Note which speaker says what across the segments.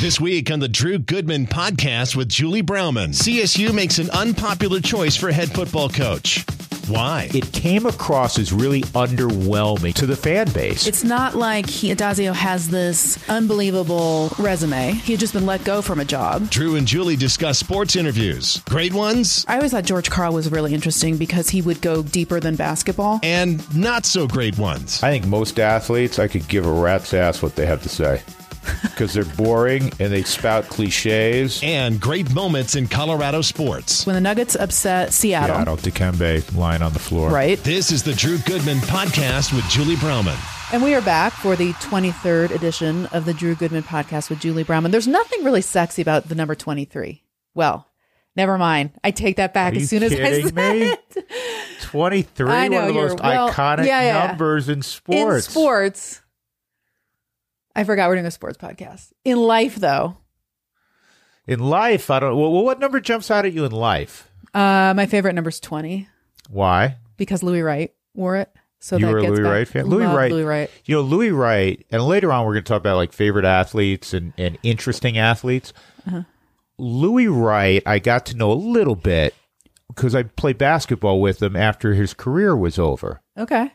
Speaker 1: This week on the Drew Goodman podcast with Julie Browman, CSU makes an unpopular choice for head football coach. Why?
Speaker 2: It came across as really underwhelming to the fan base.
Speaker 3: It's not like he, Addazio has this unbelievable resume. He had just been let go from a job.
Speaker 1: Drew and Julie discuss sports interviews, great ones
Speaker 3: I always thought George Karl was really interesting because he would go deeper than basketball.
Speaker 1: and not so great ones.
Speaker 2: I think most athletes, I could give a rat's ass what they have to say because they're boring and they spout cliches.
Speaker 1: And great moments in Colorado sports.
Speaker 3: When the Nuggets upset Seattle,
Speaker 2: Yeah, I don't Dikembe lying on the floor.
Speaker 3: right?
Speaker 1: This is the Drew Goodman podcast with Julie Browman.
Speaker 3: And we are back for the 23rd edition of the Drew Goodman podcast with Julie Brown. there's nothing really sexy about the number 23. Well, never mind. I take that back
Speaker 2: Are
Speaker 3: as
Speaker 2: you
Speaker 3: soon as I
Speaker 2: kidding
Speaker 3: said
Speaker 2: me?
Speaker 3: it.
Speaker 2: 23,
Speaker 3: I know,
Speaker 2: one of the most
Speaker 3: well,
Speaker 2: iconic
Speaker 3: yeah, yeah.
Speaker 2: numbers in sports.
Speaker 3: In sports. I forgot we're doing a sports podcast. In life, though,
Speaker 2: In life, I don't. Well, what number jumps out at you in life?
Speaker 3: uh, my favorite number is 20
Speaker 2: Why?
Speaker 3: because Louis Wright wore it. So
Speaker 2: You
Speaker 3: that
Speaker 2: were a
Speaker 3: gets
Speaker 2: Louis
Speaker 3: back-
Speaker 2: Wright fan? Louis
Speaker 3: Love
Speaker 2: Wright-
Speaker 3: Louis Wright.
Speaker 2: You know, Louis Wright, and later on we're going to talk about like favorite athletes and, and interesting athletes.
Speaker 3: Uh-huh.
Speaker 2: Louis Wright, I got to know a little bit because I played basketball with him after his career was over.
Speaker 3: Okay.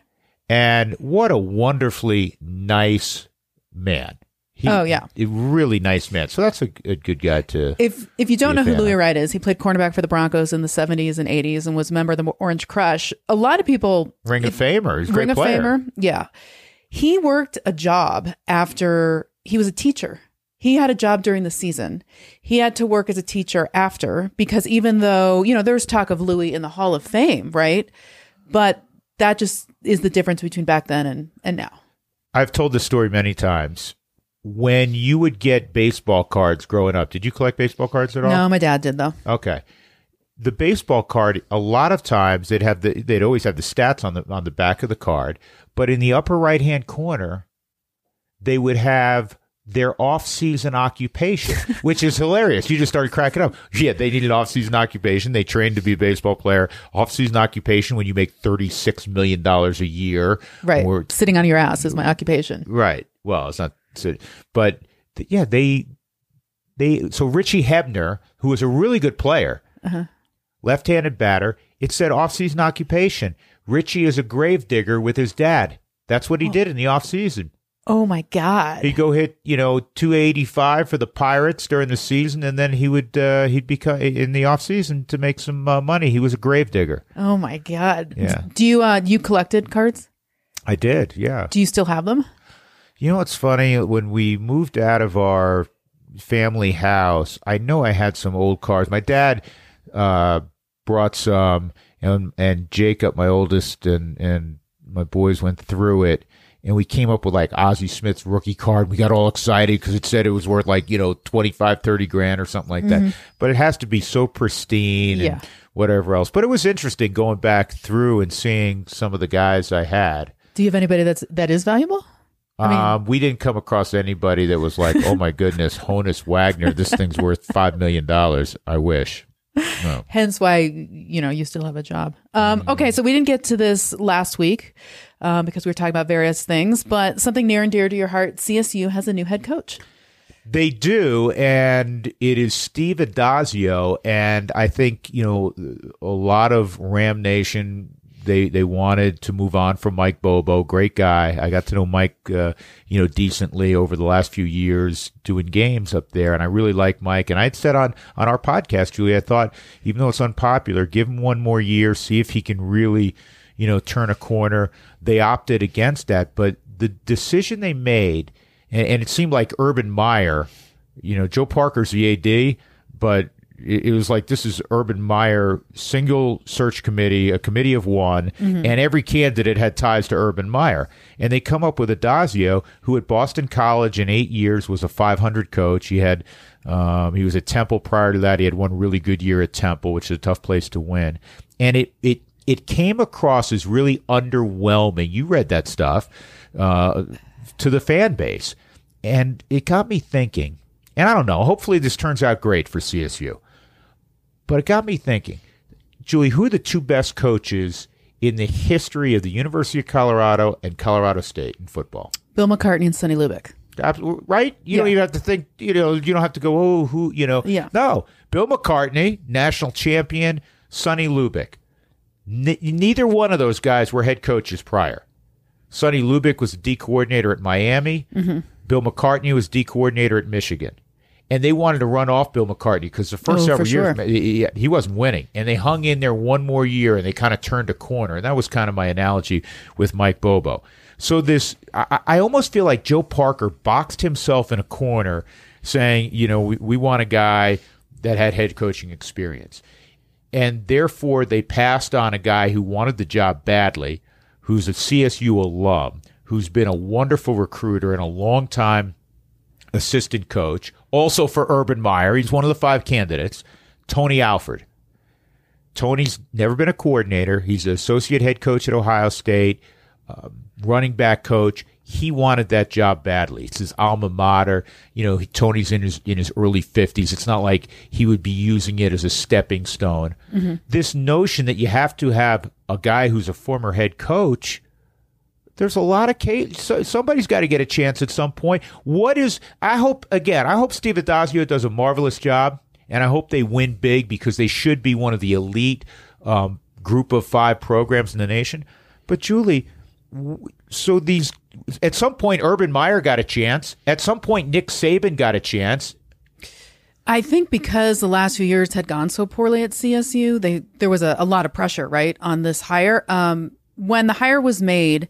Speaker 2: And what a wonderfully nice man. He,
Speaker 3: Oh, yeah.
Speaker 2: A really nice man. So that's a, a good guy to.
Speaker 3: If if you don't know who Louis
Speaker 2: of.
Speaker 3: Wright is, he played cornerback for the Broncos in the 70s and 80s and was a member of the Orange Crush. A lot of people
Speaker 2: Ring of Famer. He's a great
Speaker 3: Ring of
Speaker 2: player.
Speaker 3: Famer. Yeah. He worked a job after he was a teacher. He had a job during the season. He had to work as a teacher after because even though, you know, there's talk of Louis in the Hall of Fame, right? But that just is the difference between back then and, and now.
Speaker 2: I've told this story many times. When you would get baseball cards growing up, did you collect baseball cards at all?
Speaker 3: No, my dad did though.
Speaker 2: Okay. The baseball card, a lot of times they'd have the they'd always have the stats on the on the back of the card, but in the upper right hand corner, they would have their off season occupation, which is hilarious. You just started cracking up. Yeah, they needed off season occupation. They trained to be a baseball player. Off season occupation when you make thirty six million dollars a year.
Speaker 3: Right.
Speaker 2: Or
Speaker 3: Sitting on your ass is my occupation.
Speaker 2: Right. Well, it's not, but yeah, they, they, so Richie Hebner, who was a really good player, uh-huh. left handed batter, it said off season occupation. Richie is a grave digger with his dad. That's what he oh. did in the off season.
Speaker 3: Oh my God.
Speaker 2: He'd go hit, you know, 285 for the Pirates during the season, and then he would, uh, he'd become in the off season to make some uh, money. He was a grave digger.
Speaker 3: Oh my God.
Speaker 2: Yeah.
Speaker 3: Do you uh you collected cards?
Speaker 2: I did. Yeah.
Speaker 3: Do you still have them?
Speaker 2: You know what's funny? When we moved out of our family house, I know I had some old cards. My dad uh, brought some, and and Jacob, my oldest, and and my boys went through it. And we came up with like Ozzie Smith's rookie card. We got all excited because it said it was worth like, you know, 25, 30 grand or something like that. But it has to be so pristine
Speaker 3: Yeah.
Speaker 2: and whatever else. But it was interesting going back through and seeing some of the guys I had.
Speaker 3: Do you have anybody that's that is valuable? I mean-
Speaker 2: um, we didn't come across anybody that was like, "Oh my goodness, Honus Wagner, this thing's worth five million dollars." I wish.
Speaker 3: Hence why you know you still have a job. Um, okay, so we didn't get to this last week um, because we were talking about various things, but something near and dear to your heart. CSU has a new head coach.
Speaker 2: They do, and it is Steve Addazio, and I think you know a lot of Ram Nation. They they wanted to move on from Mike Bobo, great guy. I got to know Mike, uh, you know, decently over the last few years doing games up there, and I really like Mike. And I'd said on on our podcast, Julie, I thought even though it's unpopular, give him one more year, see if he can really, you know, turn a corner. They opted against that, but the decision they made, and, and it seemed like Urban Meyer, you know, Joe Parker's the AD, but it, it was like this is Urban Meyer single search committee, a committee of one, and every candidate had ties to Urban Meyer, and they come up with Addazio, who at Boston College in eight years was a 500 coach. He had um, he was at Temple prior to that. He had one really good year at Temple, which is a tough place to win, and it it it came across as really underwhelming. You read that stuff uh, to the fan base, and it got me thinking. And I don't know. Hopefully, this turns out great for CSU. But it got me thinking, Julie, who are the two best coaches in the history of the University of Colorado and Colorado State in football?
Speaker 3: Bill McCartney and Sonny Lubick.
Speaker 2: right? You don't even have to think. You know, you don't have to go. Oh, who? You know.
Speaker 3: Yeah.
Speaker 2: No, Bill McCartney, national champion. Sonny Lubick. N- neither one of those guys were head coaches prior. Sonny Lubick was the D coordinator at Miami.
Speaker 3: Mm-hmm.
Speaker 2: Bill McCartney was D coordinator at Michigan. And they wanted to run off Bill McCartney because the first
Speaker 3: Oh,
Speaker 2: several years
Speaker 3: sure.
Speaker 2: he, he- he wasn't winning. And they hung in there one more year and they kind of turned a corner. And that was kind of my analogy with Mike Bobo. So this, I, I almost feel like Joe Parker boxed himself in a corner saying, you know, we, we want a guy that had head coaching experience and therefore they passed on a guy who wanted the job badly, who's a CSU alum, who's been a wonderful recruiter and a long time assistant coach, also for Urban Meyer. He's one of the five candidates, Tony Alford. Tony's never been a coordinator. He's an associate head coach at Ohio State, um, running back coach. He wanted that job badly. It's his alma mater. You know, he- Tony's in his in his early fifties. It's not like he would be using it as a stepping stone. This notion that you have to have a guy who's a former head coach there's a lot of case. So somebody's got to get a chance at some point. What is? I hope again. I hope Steve Addazio does a marvelous job, and I hope they win big because they should be one of the elite um, group of five programs in the nation. But Julie, w- so these at some point, Urban Meyer got a chance. At some point, Nick Saban got a chance.
Speaker 3: I think because the last few years had gone so poorly at CSU, they there was a, a lot of pressure, right, on this hire. Um, when the hire was made,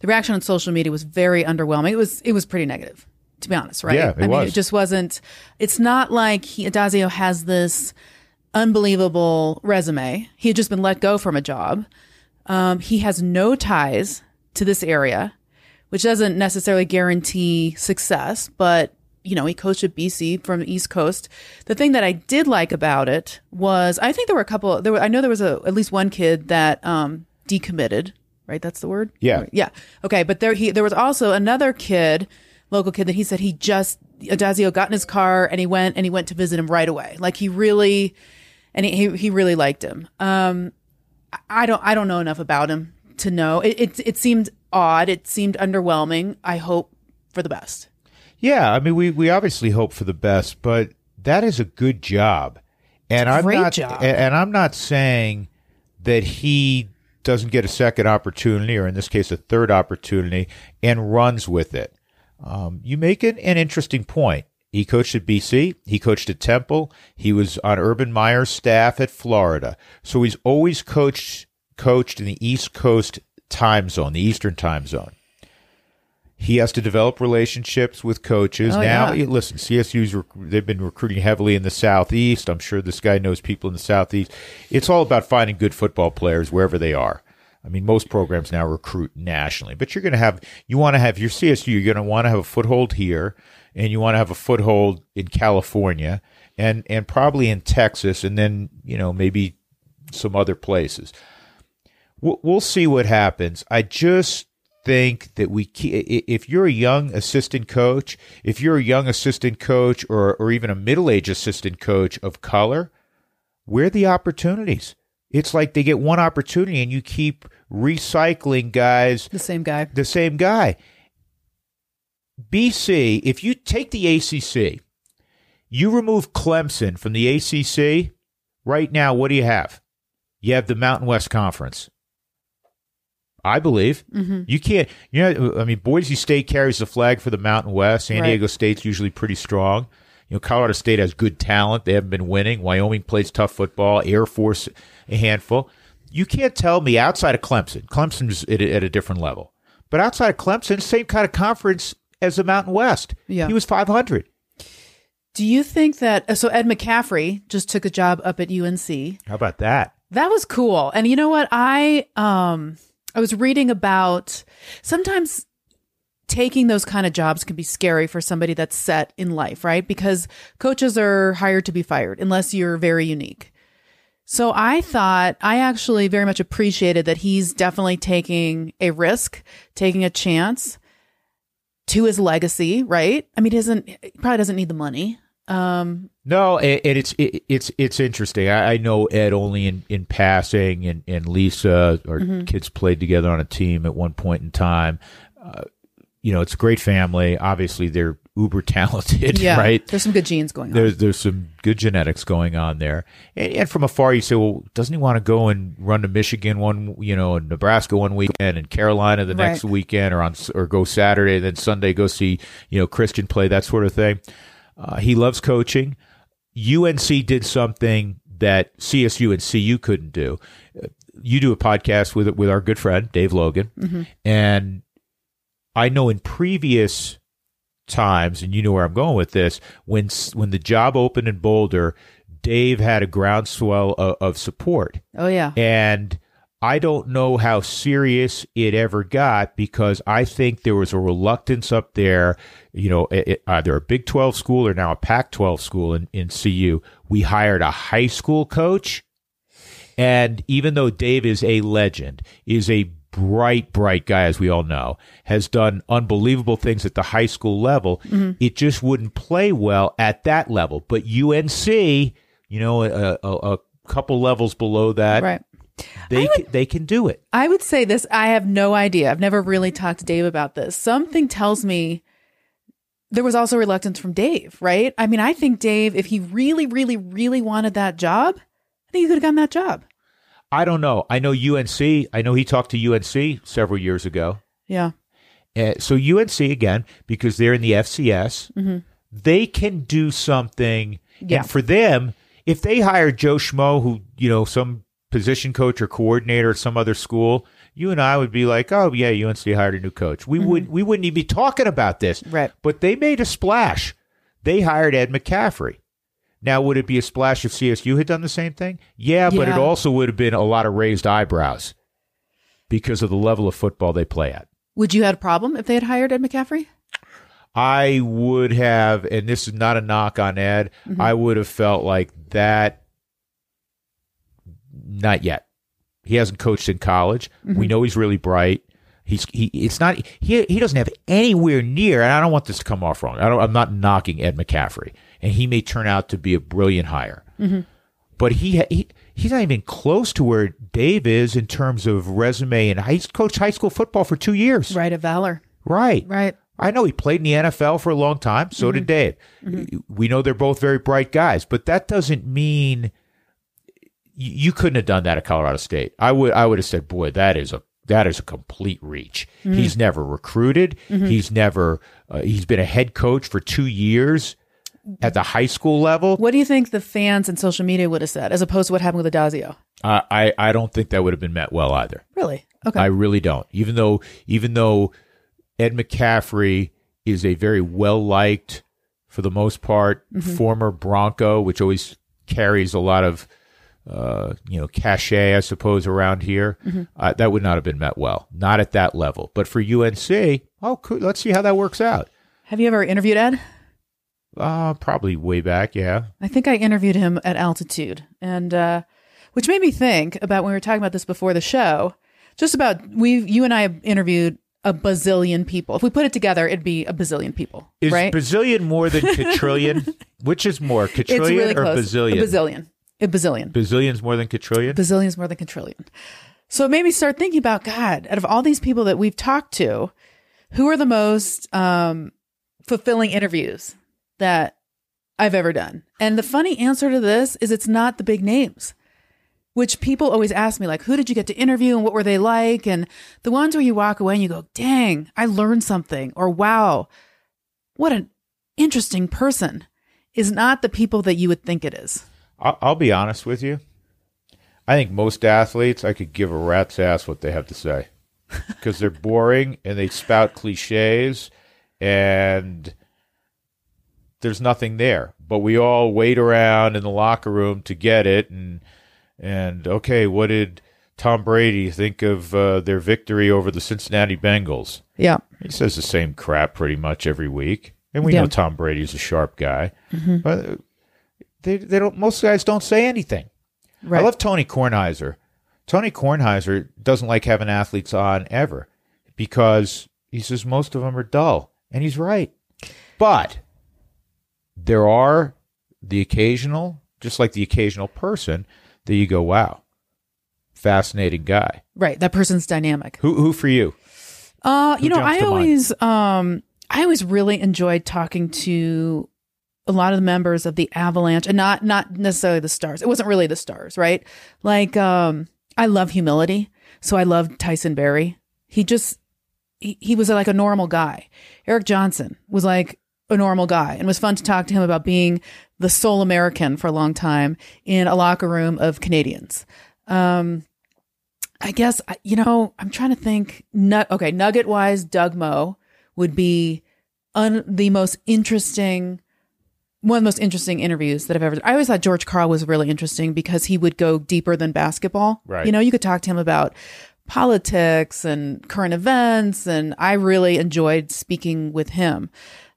Speaker 3: the reaction on social media was very underwhelming. It was it was pretty negative, to be honest, right?
Speaker 2: Yeah, it
Speaker 3: I mean,
Speaker 2: was.
Speaker 3: it just wasn't. It's not like he, Addazio has this unbelievable resume. He had just been let go from a job. Um, he has no ties to this area, which doesn't necessarily guarantee success, but you know, he coached at BC from the East Coast. The thing that I did like about it was I think there were a couple there were I know there was a at least one kid that um decommitted, right? That's the word?
Speaker 2: Yeah.
Speaker 3: Yeah. Okay, but there he there was also another kid, local kid that he said he just Addazio got in his car and he went and he went to visit him right away. Like he really and he he, he really liked him. Um I don't I don't know enough about him to know. It, it it seemed odd. It seemed underwhelming. I hope for the best.
Speaker 2: Yeah, I mean, we, we obviously hope for the best, but that is a good job, and I'm not
Speaker 3: job.
Speaker 2: and I'm not saying that he doesn't get a second opportunity, or in this case, a third opportunity, and runs with it. Um, you make an, an interesting point. He coached at BC. He coached at Temple. He was on Urban Meyer's staff at Florida. So he's always coached coached in the East Coast time zone, the Eastern time zone. He has to develop relationships with coaches.
Speaker 3: Oh,
Speaker 2: now,
Speaker 3: yeah.
Speaker 2: listen, CSU's rec- they've been recruiting heavily in the Southeast. I'm sure this guy knows people in the Southeast. It's all about finding good football players wherever they are. I mean, most programs now recruit nationally, but you're going to have you want to have your CSU. You're going to want to have a foothold here, and you want to have a foothold in California, and and probably in Texas, and then you know maybe some other places we'll, see what happens. I just think that we if you're a young assistant coach, if you're a young assistant coach or or even a middle-aged assistant coach of color, where are the opportunities? It's like they get one opportunity and you keep recycling guys
Speaker 3: The same guy.
Speaker 2: the same guy. BC, if you take the ACC, you remove Clemson from the ACC, right now, what do you have? You have the Mountain West Conference. I believe you can't. You know, I mean, Boise State carries the flag for the Mountain West. San
Speaker 3: Right.
Speaker 2: Diego State's usually pretty strong. You know, Colorado State has good talent. They haven't been winning. Wyoming plays tough football. Air Force, a handful. You can't tell me outside of Clemson. Clemson's at a, at a different level, but outside of Clemson, same kind of conference as the Mountain West.
Speaker 3: Yeah.
Speaker 2: he was five hundred.
Speaker 3: Do you think that uh, so Ed McCaffrey just took a job up at UNC?
Speaker 2: How about that?
Speaker 3: That was cool. And you know what? I um I was reading about sometimes taking those kind of jobs can be scary for somebody that's set in life, right? Because coaches are hired to be fired unless you're very unique. So I thought I actually very much appreciated that he's definitely taking a risk, taking a chance to his legacy, right? I mean, he doesn't he probably doesn't need the money. Um,
Speaker 2: No, and and it's it, it's it's interesting. I, I know Ed only in, in passing, and, and Lisa, our kids played together on a team at one point in time. Uh, you know, it's a great family. Obviously, they're uber talented,
Speaker 3: Yeah.
Speaker 2: right?
Speaker 3: There's some good genes going on.
Speaker 2: There's there's some good genetics going on there, and, and from afar you say, well, doesn't he want to go and run to Michigan one, you know, and Nebraska one weekend, and Carolina the next
Speaker 3: Right.
Speaker 2: weekend, or on or go Saturday, then Sunday go see you know Christian play that sort of thing. Uh, he loves coaching. UNC did something that CSU and CU couldn't do. Uh, You do a podcast with with our good friend Dave Logan, and I know in previous times, and you know where I'm going with this. When when the job opened in Boulder, Dave had a groundswell of, of support,
Speaker 3: oh yeah.
Speaker 2: and I don't know how serious it ever got because I think there was a reluctance up there. You know, it, it- either a Big 12 school or now a Pac 12 school in, in CU. We hired a high school coach. And even though Dave is a legend, is a bright, bright guy, as we all know, has done unbelievable things at the high school level, mm-hmm. it just wouldn't play well at that level. But UNC, you know, a, a, a couple levels below that,
Speaker 3: Right.
Speaker 2: They can, they can do it.
Speaker 3: I would say this. I have no idea. I've never really talked to Dave about this. Something tells me there was also reluctance from Dave, right? I mean, I think Dave, if he really, really, really wanted that job, I think he could have gotten that job.
Speaker 2: I don't know. I know UNC. I know he talked to UNC several years ago.
Speaker 3: Yeah.
Speaker 2: Uh, so UNC again, because they're in the FCS, they can do something.
Speaker 3: Yeah.
Speaker 2: And for them, if they hire Joe Schmo, who you know some position coach or coordinator at some other school, you and I would be like, oh yeah, UNC hired a new coach. We mm-hmm. would we wouldn't even be talking about this.
Speaker 3: Right.
Speaker 2: But they made a splash. They hired Ed McCaffrey. Now, would it be a splash if CSU had done the same thing? Yeah, but it also would have been a lot of raised eyebrows because of the level of football they play at.
Speaker 3: Would you have a problem if they had hired Ed McCaffrey?
Speaker 2: I would have, and this is not a knock on Ed, mm-hmm. I would have felt like that. Not yet. He hasn't coached in college. We mm-hmm. know he's really bright. He's he. It's not he. He doesn't have anywhere near. And I don't want this to come off wrong. I don't. I'm not knocking Ed McCaffrey, and he may turn out to be a brilliant hire. Mm-hmm. But he, he he's not even close to where Dave is in terms of resume. And he's coached high school football for two years.
Speaker 3: Right. Of Valor.
Speaker 2: Right.
Speaker 3: Right.
Speaker 2: I know he played in the NFL for a long time. So did mm-hmm. Dave. We know they're both very bright guys, but that doesn't mean you couldn't have done that at Colorado State. I would. I would have said, "Boy, that is a that is a complete reach." Mm-hmm. He's never recruited. Mm-hmm. He's never. Uh, he's been a head coach for two years at the high school level.
Speaker 3: What do you think the fans and social media would have said as opposed to what happened with Addazio?
Speaker 2: I I, I don't think that would have been met well either.
Speaker 3: Really? Okay.
Speaker 2: I really don't. Even though even though Ed McCaffrey is a very well liked, for the most part, mm-hmm. former Bronco, which always carries a lot of uh, you know cachet, I suppose, around here. Uh, that would not have been met well. Not at that level. But for UNC, oh, cool. let's see how that works out.
Speaker 3: have you ever interviewed Ed?
Speaker 2: Uh, probably way back, yeah.
Speaker 3: I think I interviewed him at altitude, and uh, which made me think about when we were talking about this before the show. Just about we, you and I have interviewed a bazillion people. If we put it together, it'd be a bazillion people,
Speaker 2: Is
Speaker 3: right?
Speaker 2: bazillion more than quadrillion? Which is more, quadrillion
Speaker 3: really
Speaker 2: or
Speaker 3: close.
Speaker 2: bazillion?
Speaker 3: A bazillion. A bazillion.
Speaker 2: Bazillion's more than quadrillion.
Speaker 3: Bazillion's more than quadrillion. So it made me start thinking about God. Out of all these people that we've talked to, who are the most um, fulfilling interviews that I've ever done? And the funny answer to this is it's not the big names, which people always ask me, like, who did you get to interview and what were they like? And the ones where you walk away and you go, dang, I learned something, or wow, what an interesting person, is not the people that you would think it is.
Speaker 2: I'll, I'll be honest with you. I think most athletes, I could give a rat's ass what they have to say because they're boring and they spout cliches and there's nothing there. But we all wait around in the locker room to get it. And and okay, what did Tom Brady think of uh, their victory over the Cincinnati Bengals?
Speaker 3: Yeah.
Speaker 2: He says the same crap pretty much every week, and we
Speaker 3: Yeah.
Speaker 2: know Tom Brady's a sharp guy, but uh, they they don't. Most guys don't say anything.
Speaker 3: Right.
Speaker 2: I love Tony Kornheiser. Tony Kornheiser doesn't like having athletes on ever because he says most of them are dull, and he's right. But there are the occasional, just like the occasional person, that you go, "Wow, fascinating guy."
Speaker 3: right. That person's dynamic.
Speaker 2: Who who for you?
Speaker 3: Uh, you know, I always, um, I always really enjoyed talking to a lot of the members of the Avalanche, and not not necessarily the Stars. It wasn't really the Stars, right? Like, um, I love humility, so I loved Tyson Barrie. He just he, he was like a normal guy. Erik Johnson was like a normal guy, and it was fun to talk to him about being the sole American for a long time in a locker room of Canadians. Um, I guess you know I'm trying to think. Nut okay, nugget wise, Doug Moe would be un, the most interesting, one of the most interesting interviews that I've ever. I always thought George Karl was really interesting because he would go deeper than basketball.
Speaker 2: Right.
Speaker 3: You know, you could talk to him about politics and current events, and I really enjoyed speaking with him.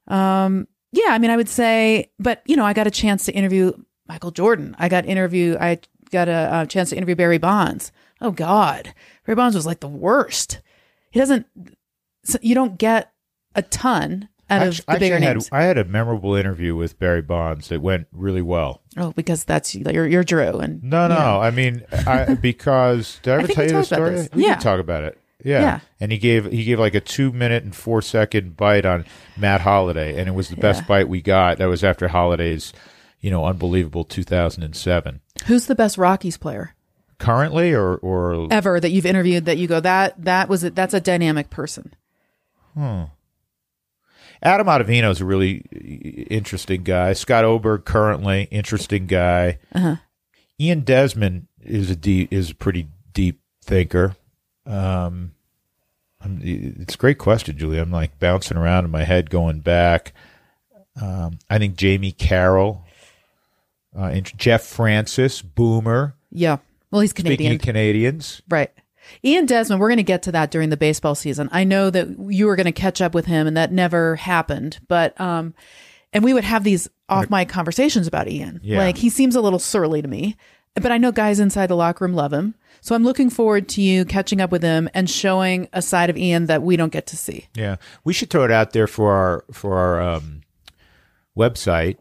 Speaker 3: Um, yeah, I mean, I would say, but you know, I got a chance to interview Michael Jordan. I got interview. I got a, a chance to interview Barry Bonds. Oh God, Barry Bonds was like the worst. He doesn't. So you don't get a ton out of the bigger
Speaker 2: actually, I had,
Speaker 3: names.
Speaker 2: I had a memorable interview with Barry Bonds that went really well.
Speaker 3: oh, because that's you're you're Drew and
Speaker 2: No, no,
Speaker 3: Yeah.
Speaker 2: I mean, I, because did I ever
Speaker 3: think
Speaker 2: tell you the story? We
Speaker 3: Yeah.
Speaker 2: did talk about it. Yeah.
Speaker 3: Yeah.
Speaker 2: and he gave he gave like a two minute and four second bite on Matt Holliday, and it was the best bite we got. That was after Holliday's, you know, unbelievable two thousand and seven.
Speaker 3: who's the best Rockies player
Speaker 2: Currently, or or
Speaker 3: ever that you've interviewed that you go that that was a, that's a dynamic person. Hmm.
Speaker 2: Adam Ottavino is a really interesting guy. Scott Oberg currently interesting guy.
Speaker 3: Uh-huh.
Speaker 2: Ian Desmond is a deep is a pretty deep thinker. Um, I'm, it's a great question, Julie. I'm like bouncing around in my head, going back. Um, I think Jamie Carroll, uh, Jeff Francis, Boomer.
Speaker 3: Yeah. Well, he's
Speaker 2: Speaking
Speaker 3: Canadian.
Speaker 2: of Canadians,
Speaker 3: Right. Ian Desmond, we're going to get to that during the baseball season. I know that you were going to catch up with him and that never happened, but, um, and we would have these off mic conversations about Ian.
Speaker 2: Yeah.
Speaker 3: Like he seems a little surly to me, but I know guys inside the locker room love him. So I'm looking forward to you catching up with him and showing a side of Ian that we don't get to see.
Speaker 2: Yeah, we should throw it out there for our for our um, website.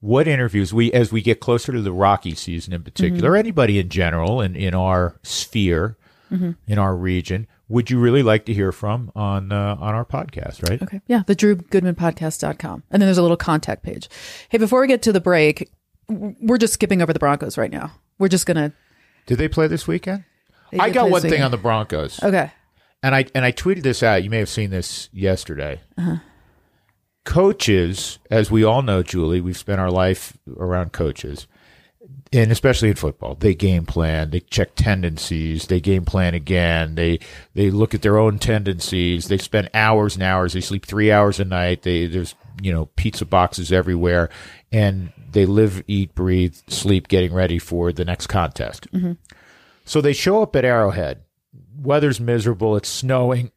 Speaker 2: What interviews we as we get closer to the Rocky season in particular, or anybody in general in in our sphere, in our region, would you really like to hear from on uh, on our podcast? Right?
Speaker 3: Okay. Yeah. The drewgoodmanpodcast.com. And then there's a little contact page. Hey, before we get to the break, we're just skipping over the Broncos right now. We're just going to.
Speaker 2: Did they play this weekend? I got one thing on the Broncos,
Speaker 3: Okay.
Speaker 2: and I and I tweeted this out. You may have seen this yesterday. Coaches, as we all know, Julie, we've spent our life around coaches. And especially in football, they game plan, they check tendencies, they game plan again, they they look at their own tendencies, they spend hours and hours, they sleep three hours a night, they there's you know pizza boxes everywhere, and they live, eat, breathe, sleep, getting ready for the next contest. Mm-hmm. So they show up at Arrowhead. Weather's miserable. It's snowing.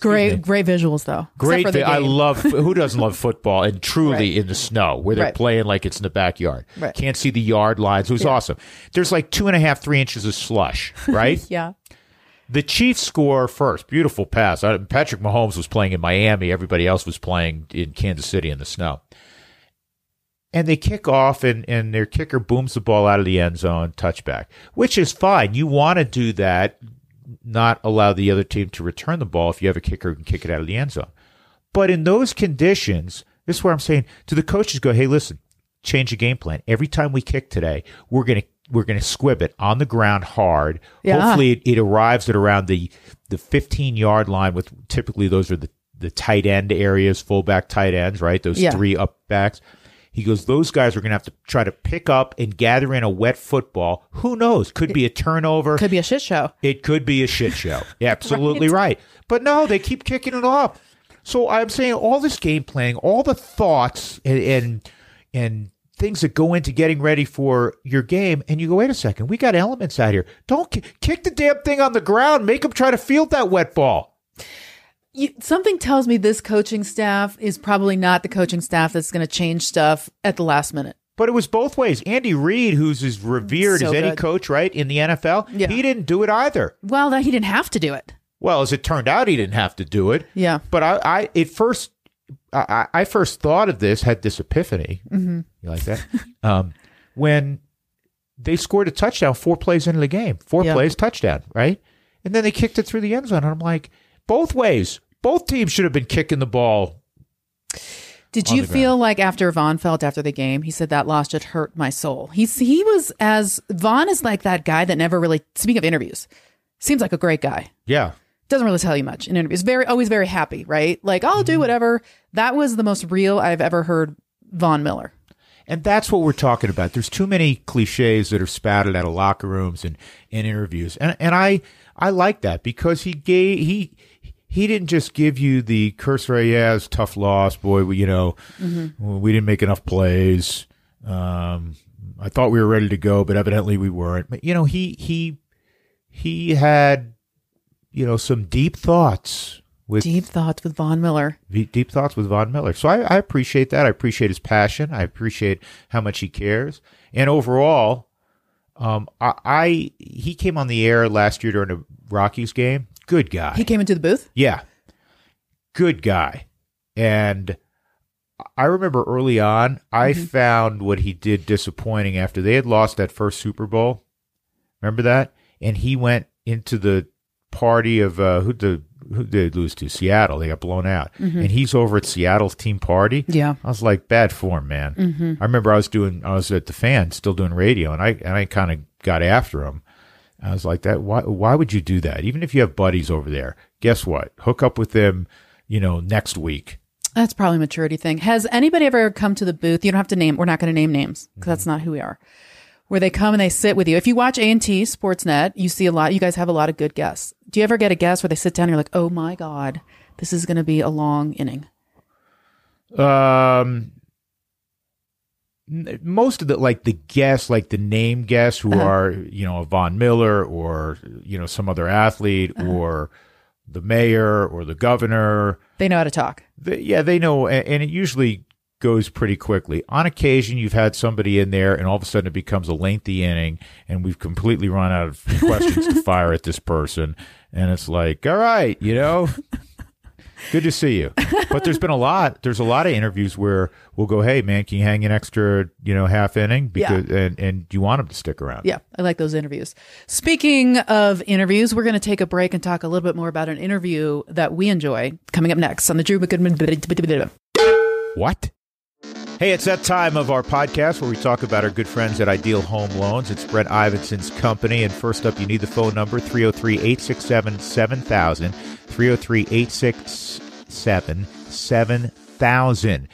Speaker 3: Great, great visuals though.
Speaker 2: Great.
Speaker 3: for the
Speaker 2: vi- I love who doesn't love football and truly
Speaker 3: Right.
Speaker 2: in the snow where they're
Speaker 3: Right.
Speaker 2: playing like it's in the backyard.
Speaker 3: Right.
Speaker 2: Can't see the yard lines. It was awesome. There's like two and a half, three inches of slush, right?
Speaker 3: Yeah.
Speaker 2: the Chiefs score first. Beautiful pass. Uh, Patrick Mahomes was playing in Miami. Everybody else was playing in Kansas City in the snow. And they kick off, and, and their kicker booms the ball out of the end zone, touchback, which is fine. You want to do that, not allow the other team to return the ball if you have a kicker who can kick it out of the end zone. But in those conditions, this is where I'm saying to the coaches, go, hey, listen, change the game plan. Every time we kick today, we're gonna we're gonna squib it on the ground hard.
Speaker 3: Yeah.
Speaker 2: Hopefully, it, it arrives at around the the 15 yard line. With typically those are the the tight end areas, fullback tight ends, right? Those
Speaker 3: Yeah.
Speaker 2: three up backs. He goes, those guys are going to have to try to pick up and gather in a wet football. Who knows? Could be a turnover.
Speaker 3: Could be a shit show.
Speaker 2: It could be a shit show. Yeah, absolutely right. But no, they keep kicking it off. So I'm saying all this game playing, all the thoughts and and, and things that go into getting ready for your game, and you go, wait a second, we got elements out here. Don't ki- kick the damn thing on the ground. Make them try to field that wet ball.
Speaker 3: You, something tells me this coaching staff is probably not the coaching staff that's going to change stuff at the last minute.
Speaker 2: But it was both ways. Andy Reid, who's as revered
Speaker 3: So
Speaker 2: as any
Speaker 3: good.
Speaker 2: coach, right, in the NFL,
Speaker 3: Yeah.
Speaker 2: he didn't do it either.
Speaker 3: Well, he didn't have to do it.
Speaker 2: Well, as it turned out, he didn't have to do it.
Speaker 3: Yeah.
Speaker 2: But I, I at first, I, I first thought of this, had this epiphany. Mm-hmm. You like that? um, when they scored a touchdown four plays into the game, four
Speaker 3: Yeah.
Speaker 2: plays, touchdown, right? And then they kicked it through the end zone. And I'm like, both ways. Both teams should have been kicking the ball.
Speaker 3: Did you feel like after Von felt after the game, he said that loss just hurt my soul. He's he was as Von is like that guy that never really. Speaking of interviews, seems like a great guy.
Speaker 2: Yeah.
Speaker 3: Doesn't really tell you much in interviews. Very always very happy, right? Like I'll
Speaker 2: Mm-hmm.
Speaker 3: do whatever. That was the most real I've ever heard Von Miller.
Speaker 2: And that's what we're talking about. There's too many cliches that are spouted out of locker rooms and, and interviews. And and I I like that because he gave he he didn't just give you the cursory, yeah, it's tough loss, boy. We, you know, we didn't make enough plays. Um, I thought we were ready to go, but evidently we weren't. But, you know, he he he had you know some deep thoughts with
Speaker 3: Deep thoughts with Von Miller.
Speaker 2: deep, deep thoughts with Von Miller. So I, I appreciate that. I appreciate his passion. I appreciate how much he cares. And overall, um, I, I he came on the air last year during a Rockies game. Good guy.
Speaker 3: He came into the booth.
Speaker 2: yeah, good guy. And I remember early on, I mm-hmm. found what he did disappointing after they had lost that first Super Bowl. Remember that? And he went into the party of uh, who the who did they lose to? Seattle. They got blown out, mm-hmm. and he's over at Seattle's team party.
Speaker 3: Yeah.
Speaker 2: I was like, bad form, man. Mm-hmm. I remember I was doing, I was at the fan, still doing radio, and I and I kind of got after him. I was like, that. Why? Why would you do that? Even if you have buddies over there, guess what? Hook up with them, you know, next week.
Speaker 3: That's probably a maturity thing. Has anybody ever come to the booth? You don't have to name. We're not going to name names because that's not who we are. Where they come and they sit with you. If you watch A and T Sportsnet, you see a lot. You guys have a lot of good guests. Do you ever get a guest where they sit down? and You're like, oh my god, this is going to be a long inning.
Speaker 2: Um, most of the like the guests, like the name guests who uh-huh. are you know a Von Miller or you know some other athlete uh-huh. or the mayor or the governor.
Speaker 3: They know how to talk.
Speaker 2: They, yeah, they know, and, and it usually goes pretty quickly. On occasion, you've had somebody in there, and all of a sudden it becomes a lengthy inning, and we've completely run out of questions to fire at this person, and it's like, all right, you know. Good to see you. But there's been a lot. There's a lot of interviews where we'll go, "Hey, man, can you hang an extra, you know, half inning?" Because and and you want them to stick around.
Speaker 3: Yeah, I like those interviews. Speaking of interviews, we're going to take a break and talk a little bit more about an interview that we enjoy coming up next on the Drew McGoodman.
Speaker 2: What? Hey, it's that time of our podcast where we talk about our good friends at Ideal Home Loans. It's Brett Ivinson's company. And first up, you need the phone number 303 867 7000. 303 867 7000.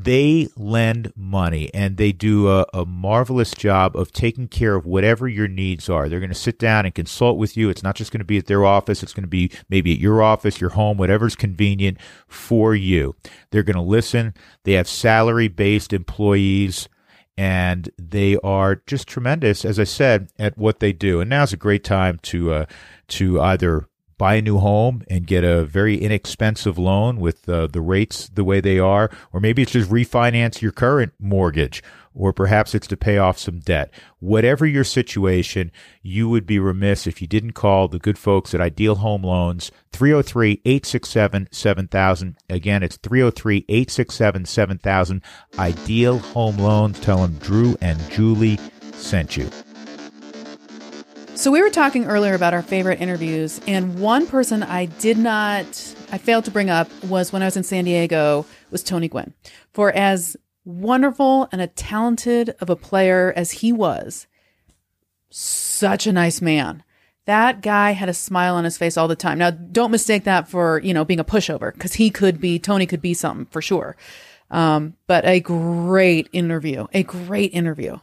Speaker 2: They lend money and they do a, a marvelous job of taking care of whatever your needs are. They're going to sit down and consult with you. It's not just going to be at their office, it's going to be maybe at your office, your home, whatever's convenient for you. They're going to listen. They have salary based employees and they are just tremendous, as I said, at what they do. And now's a great time to uh, to either buy a new home and get a very inexpensive loan with uh, the rates the way they are, or maybe it's just refinance your current mortgage, or perhaps it's to pay off some debt. Whatever your situation, you would be remiss if you didn't call the good folks at Ideal Home Loans, 303 867 7000. Again, it's 303 867 7000. Ideal Home Loans. Tell them Drew and Julie sent you.
Speaker 3: So we were talking earlier about our favorite interviews, and one person I did not, I failed to bring up was when I was in San Diego was Tony Gwynn. For as wonderful and a talented of a player as he was, such a nice man. That guy had a smile on his face all the time. Now, don't mistake that for you know being a pushover, because he could be Tony could be something for sure. Um, but a great interview, a great interview.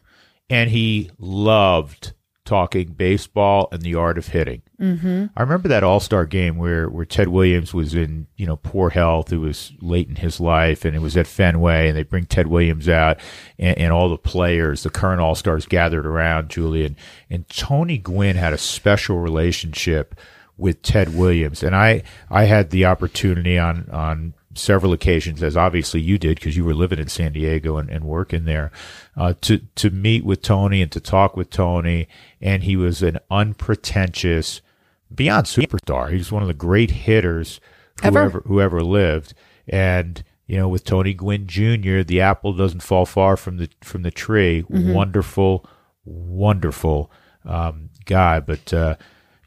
Speaker 2: and he loved talking baseball and the art of hitting. Mm-hmm. I remember that All Star game where where Ted Williams was in you know poor health. It was late in his life, and it was at Fenway, and they bring Ted Williams out, and, and all the players, the current All Stars, gathered around Julian, and Tony Gwynn had a special relationship with Ted Williams, and I I had the opportunity on on several occasions, as obviously you did because you were living in San Diego and, and working there, uh, to to meet with Tony and to talk with Tony, and he was an unpretentious, beyond superstar. He was one of the great hitters
Speaker 3: Ever.
Speaker 2: whoever whoever lived, and you know, with Tony Gwynn Jr., the apple doesn't fall far from the from the tree. Wonderful, wonderful um, guy, but. Uh,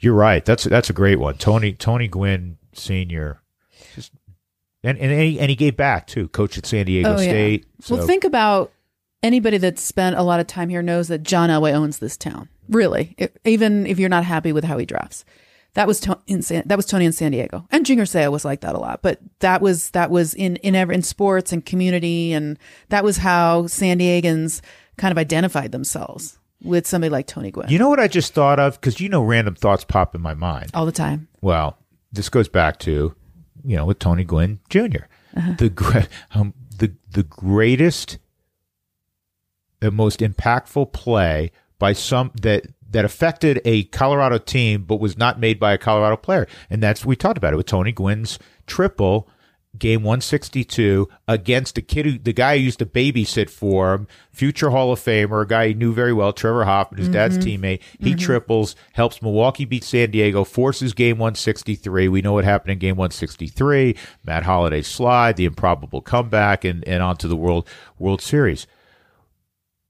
Speaker 2: you're right. That's that's a great one. Tony Tony Gwynn senior. Just and and he, and he gave back too. Coach at San Diego
Speaker 3: Oh, yeah.
Speaker 2: State. So
Speaker 3: Well, think about anybody that's spent a lot of time here knows that John Elway owns this town. Really, If- even if you're not happy with how he drafts, that was to- in San, that was Tony in San Diego, and Junior Seau was like that a lot. But that was that was in in ever in sports and community, and that was how San Diegans kind of identified themselves with somebody like Tony Gwynn
Speaker 2: you know what I just thought of because you know random thoughts pop in my mind.
Speaker 3: all the time.
Speaker 2: Well, this goes back to you know with Tony Gwynn Jr. The um, the the greatest, the most impactful play by some that that affected a Colorado team, but was not made by a Colorado player, and that's we talked about it with Tony Gwynn's triple. Game 162 against a kid who the guy who used to babysit for him, future Hall of Famer, a guy he knew very well, Trevor Hoffman, his dad's mm-hmm. teammate. He mm-hmm. triples, helps Milwaukee beat San Diego, forces game 163. We know what happened in game 163. Matt Holliday slide, the improbable comeback, and, and on to the World World Series.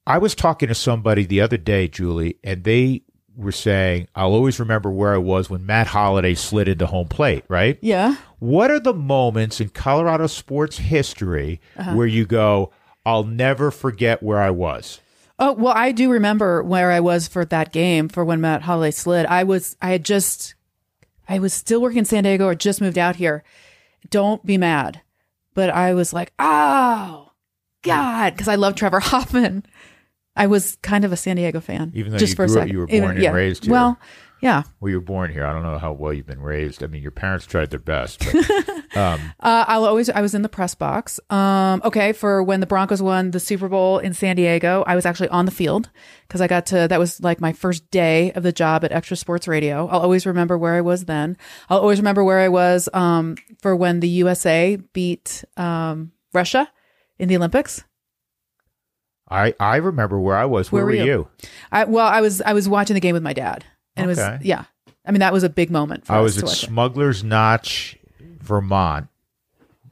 Speaker 2: I was talking to somebody the other day, Julie, and they were saying, I'll always remember where I was when Matt Holliday slid into home plate, right?
Speaker 3: Yeah,
Speaker 2: What are the moments in Colorado sports history uh-huh. where you go, I'll never forget where I was?
Speaker 3: Oh well, I do remember where I was for that game for when Matt Holliday slid. I was I had just I was still working in San Diego or just moved out here. Don't be mad, but I was like, oh God, because I love Trevor Hoffman. I was kind of a San Diego fan,
Speaker 2: Even though
Speaker 3: just
Speaker 2: you
Speaker 3: for a
Speaker 2: grew up-
Speaker 3: second.
Speaker 2: you were
Speaker 3: Even-
Speaker 2: born and
Speaker 3: yeah.
Speaker 2: raised here.
Speaker 3: Well, yeah.
Speaker 2: Well, you were born here. I don't know how well you've been raised. I mean, your parents tried their best. But, um,
Speaker 3: Uh, I'll always. I was in the press box. Um, okay, for when the Broncos won the Super Bowl in San Diego, I was actually on the field because I got to. That was like my first day of the job at XTRA Sports Radio. I'll always remember where I was then. I'll always remember where I was um, for when the USA beat um, Russia in the Olympics.
Speaker 2: I, I remember where I was. Where,
Speaker 3: Where
Speaker 2: were
Speaker 3: were
Speaker 2: you?
Speaker 3: you? I well, I was I was watching the game with my dad, and it was yeah. I mean, that was a big moment. For
Speaker 2: I was at
Speaker 3: watch it.
Speaker 2: Smuggler's Notch, Vermont,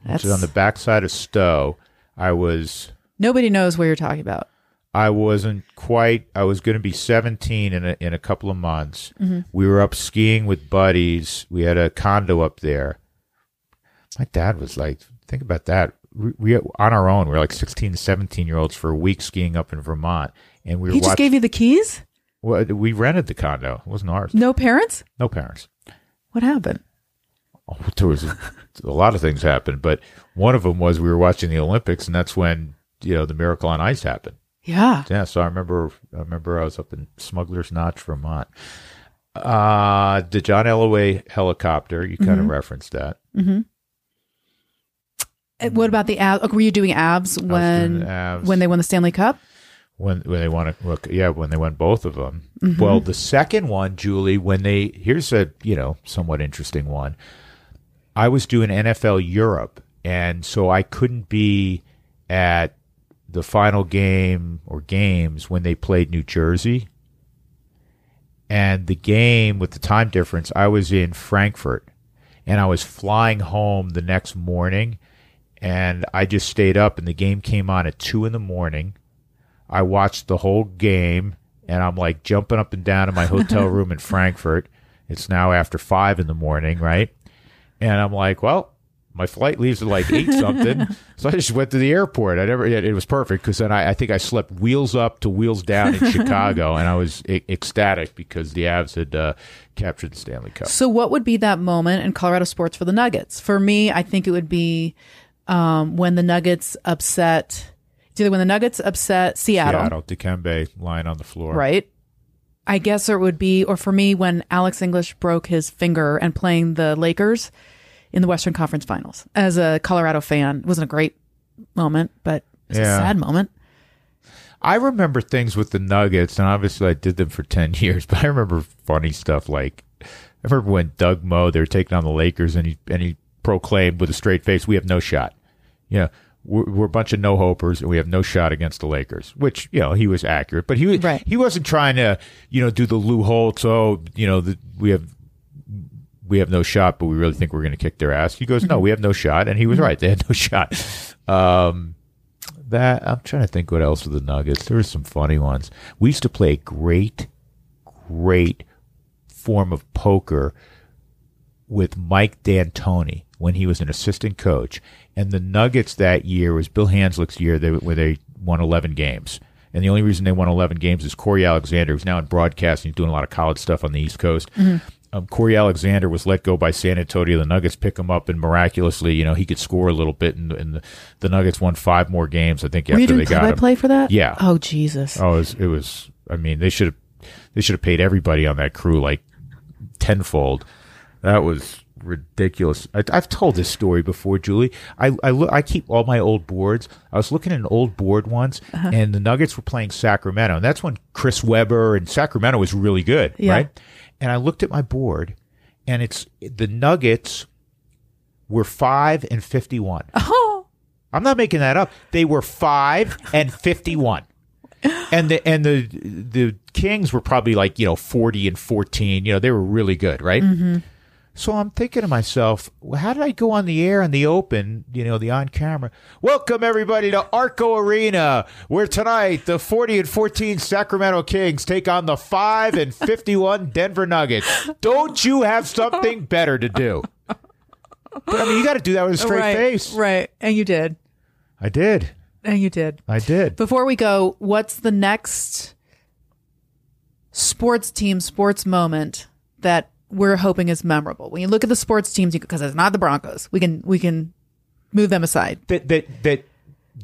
Speaker 2: which is on the backside of Stowe. I was
Speaker 3: nobody knows where you're talking about.
Speaker 2: I wasn't quite. I was going to be 17 in a in a couple of months.
Speaker 3: Mm-hmm.
Speaker 2: We were up skiing with buddies. We had a condo up there. My dad was like, think about that. We, we on our own. We were like 16, 17 year olds for a week skiing up in Vermont, and we were
Speaker 3: He just
Speaker 2: watching.
Speaker 3: gave you the keys.
Speaker 2: well, we rented the condo. It wasn't ours.
Speaker 3: No parents.
Speaker 2: No parents.
Speaker 3: What happened?
Speaker 2: Oh, there was a, a lot of things happened, but one of them was we were watching the Olympics, and that's when you know the miracle on ice happened.
Speaker 3: Yeah.
Speaker 2: Yeah, so I remember. I remember I was up in Smuggler's Notch, Vermont. Uh the John Elway helicopter. You kind of referenced that.
Speaker 3: Uh, Eh, what about the abs? Were you doing abs when
Speaker 2: doing Avs
Speaker 3: when they won the Stanley Cup?
Speaker 2: when when they won. Look, yeah, when they won both of them. Mm-hmm. Well, the second one, Julie, when they here's a you know somewhat interesting one. I was doing NFL Europe, and so I couldn't be at the final game or games when they played New Jersey. And the game with the time difference, I was in Frankfurt, and I was flying home the next morning, and I just stayed up, and the game came on at two in the morning. I watched the whole game and I'm like jumping up and down in my hotel room in Frankfurt. It's now after five in the morning, right? And I'm like, well, my flight leaves at like eight something. so I just went to the airport. I never, it, it was perfect because then I, I think I slept wheels up to wheels down in Chicago and I was e- ecstatic because the Avs had uh, captured the Stanley Cup.
Speaker 3: So, what would be that moment in Colorado sports for the Nuggets? For me, I think it would be um, when the Nuggets upset. It's either when the Nuggets upset Seattle,
Speaker 2: Seattle, Dikembe lying on the floor.
Speaker 3: right? I guess it would be, or for me, when Alex English broke his finger and playing the Lakers in the Western Conference Finals. As a Colorado fan, it wasn't a great moment, but it's
Speaker 2: Yeah.
Speaker 3: a sad moment.
Speaker 2: I remember things with the Nuggets, and obviously I did them for 10 years, but I remember funny stuff like I remember when Doug Moe, they were taking on the Lakers, and he, and he proclaimed with a straight face, We have no shot. Know, we're, we're a bunch of no hopers, and we have no shot against the Lakers, which, you know, he was accurate, but he,
Speaker 3: Right.
Speaker 2: he wasn't trying to, you know, do the Lou Holtz, oh, you know, the, we have we have no shot, but we really think we're going to kick their ass. He goes, no, we have no shot, and he was right. They had no shot. Um, that I'm trying to think what else with the Nuggets. There were some funny ones. We used to play a great, great form of poker with Mike D'Antoni when he was an assistant coach, and the Nuggets that year was Bill Hanzlik's year they, where they won 11 games. And the only reason they won 11 games is Cory Alexander, who's now in broadcasting, he's doing a lot of college stuff on the East Coast. Um, Cory Alexander was let go by San Antonio. The Nuggets pick him up, and miraculously, you know, he could score a little bit, and, and the, the Nuggets won five more games. I think
Speaker 3: Were
Speaker 2: after they got
Speaker 3: play
Speaker 2: him.
Speaker 3: play for that?
Speaker 2: Yeah.
Speaker 3: Oh Jesus.
Speaker 2: Oh, it was, it was. I mean, they should have. They should have paid everybody on that crew like tenfold. That was ridiculous. I, I've told this story before, Julie. I I, look, I keep all my old boards. I was looking at an old board once,
Speaker 3: Uh-huh.
Speaker 2: and the Nuggets were playing Sacramento, and that's when Chris Webber and Sacramento was really good,
Speaker 3: Yeah.
Speaker 2: right? And I looked at my board, and it's the Nuggets were five and fifty-one.
Speaker 3: Oh.
Speaker 2: I'm not making that up. They were five and fifty-one, and the and the the Kings were probably like you know forty and fourteen. You know they were really good, right? So I'm thinking to myself, well, how did I go on the air in the open? You know, the on camera. Welcome everybody to Arco Arena, where tonight the forty and fourteen Sacramento Kings take on the five and fifty-one Denver Nuggets. Don't you have something better to do? But I mean, you got to do that with a straight
Speaker 3: right,
Speaker 2: face.
Speaker 3: Right. And you did.
Speaker 2: I did.
Speaker 3: And you did.
Speaker 2: I did.
Speaker 3: Before we go, what's the next sports team, sports moment that we're hoping is memorable? When you look at the sports teams, because it's not the Broncos, we can we can move them aside.
Speaker 2: that that that.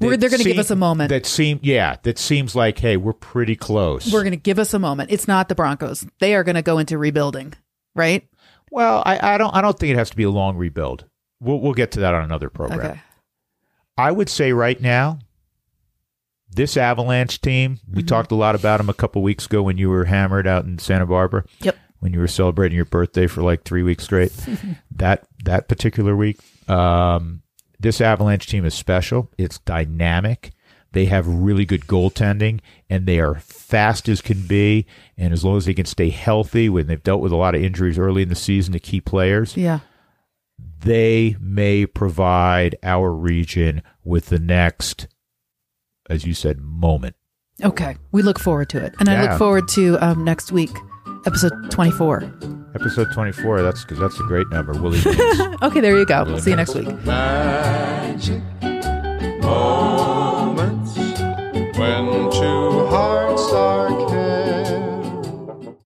Speaker 3: We're- they're gonna give us a moment.
Speaker 2: That seem yeah. That seems like hey, we're pretty close.
Speaker 3: We're going to give us a moment. It's not the Broncos. They are going to go into rebuilding, right?
Speaker 2: well, I, I don't I don't think it has to be a long rebuild. We'll we'll get to that on another program.
Speaker 3: Okay.
Speaker 2: I would say right now, this Avalanche team. We
Speaker 3: Mm-hmm.
Speaker 2: talked a lot about them a couple weeks ago when you were hammered out in Santa Barbara.
Speaker 3: Yep.
Speaker 2: When you were celebrating your birthday for like three weeks straight. that that particular week, um, this Avalanche team is special. It's dynamic. They have really good goaltending, and they are fast as can be. And as long as they can stay healthy, when they've dealt with a lot of injuries early in the season to key players,
Speaker 3: Yeah.
Speaker 2: they may provide our region with the next, as you said, moment.
Speaker 3: Okay. We look forward to it. And I look forward to um, next week, Episode 24.
Speaker 2: Episode 24. That's because that's a great number. Willie.
Speaker 3: okay, there you go. Willie See you next week.
Speaker 4: Magic moments when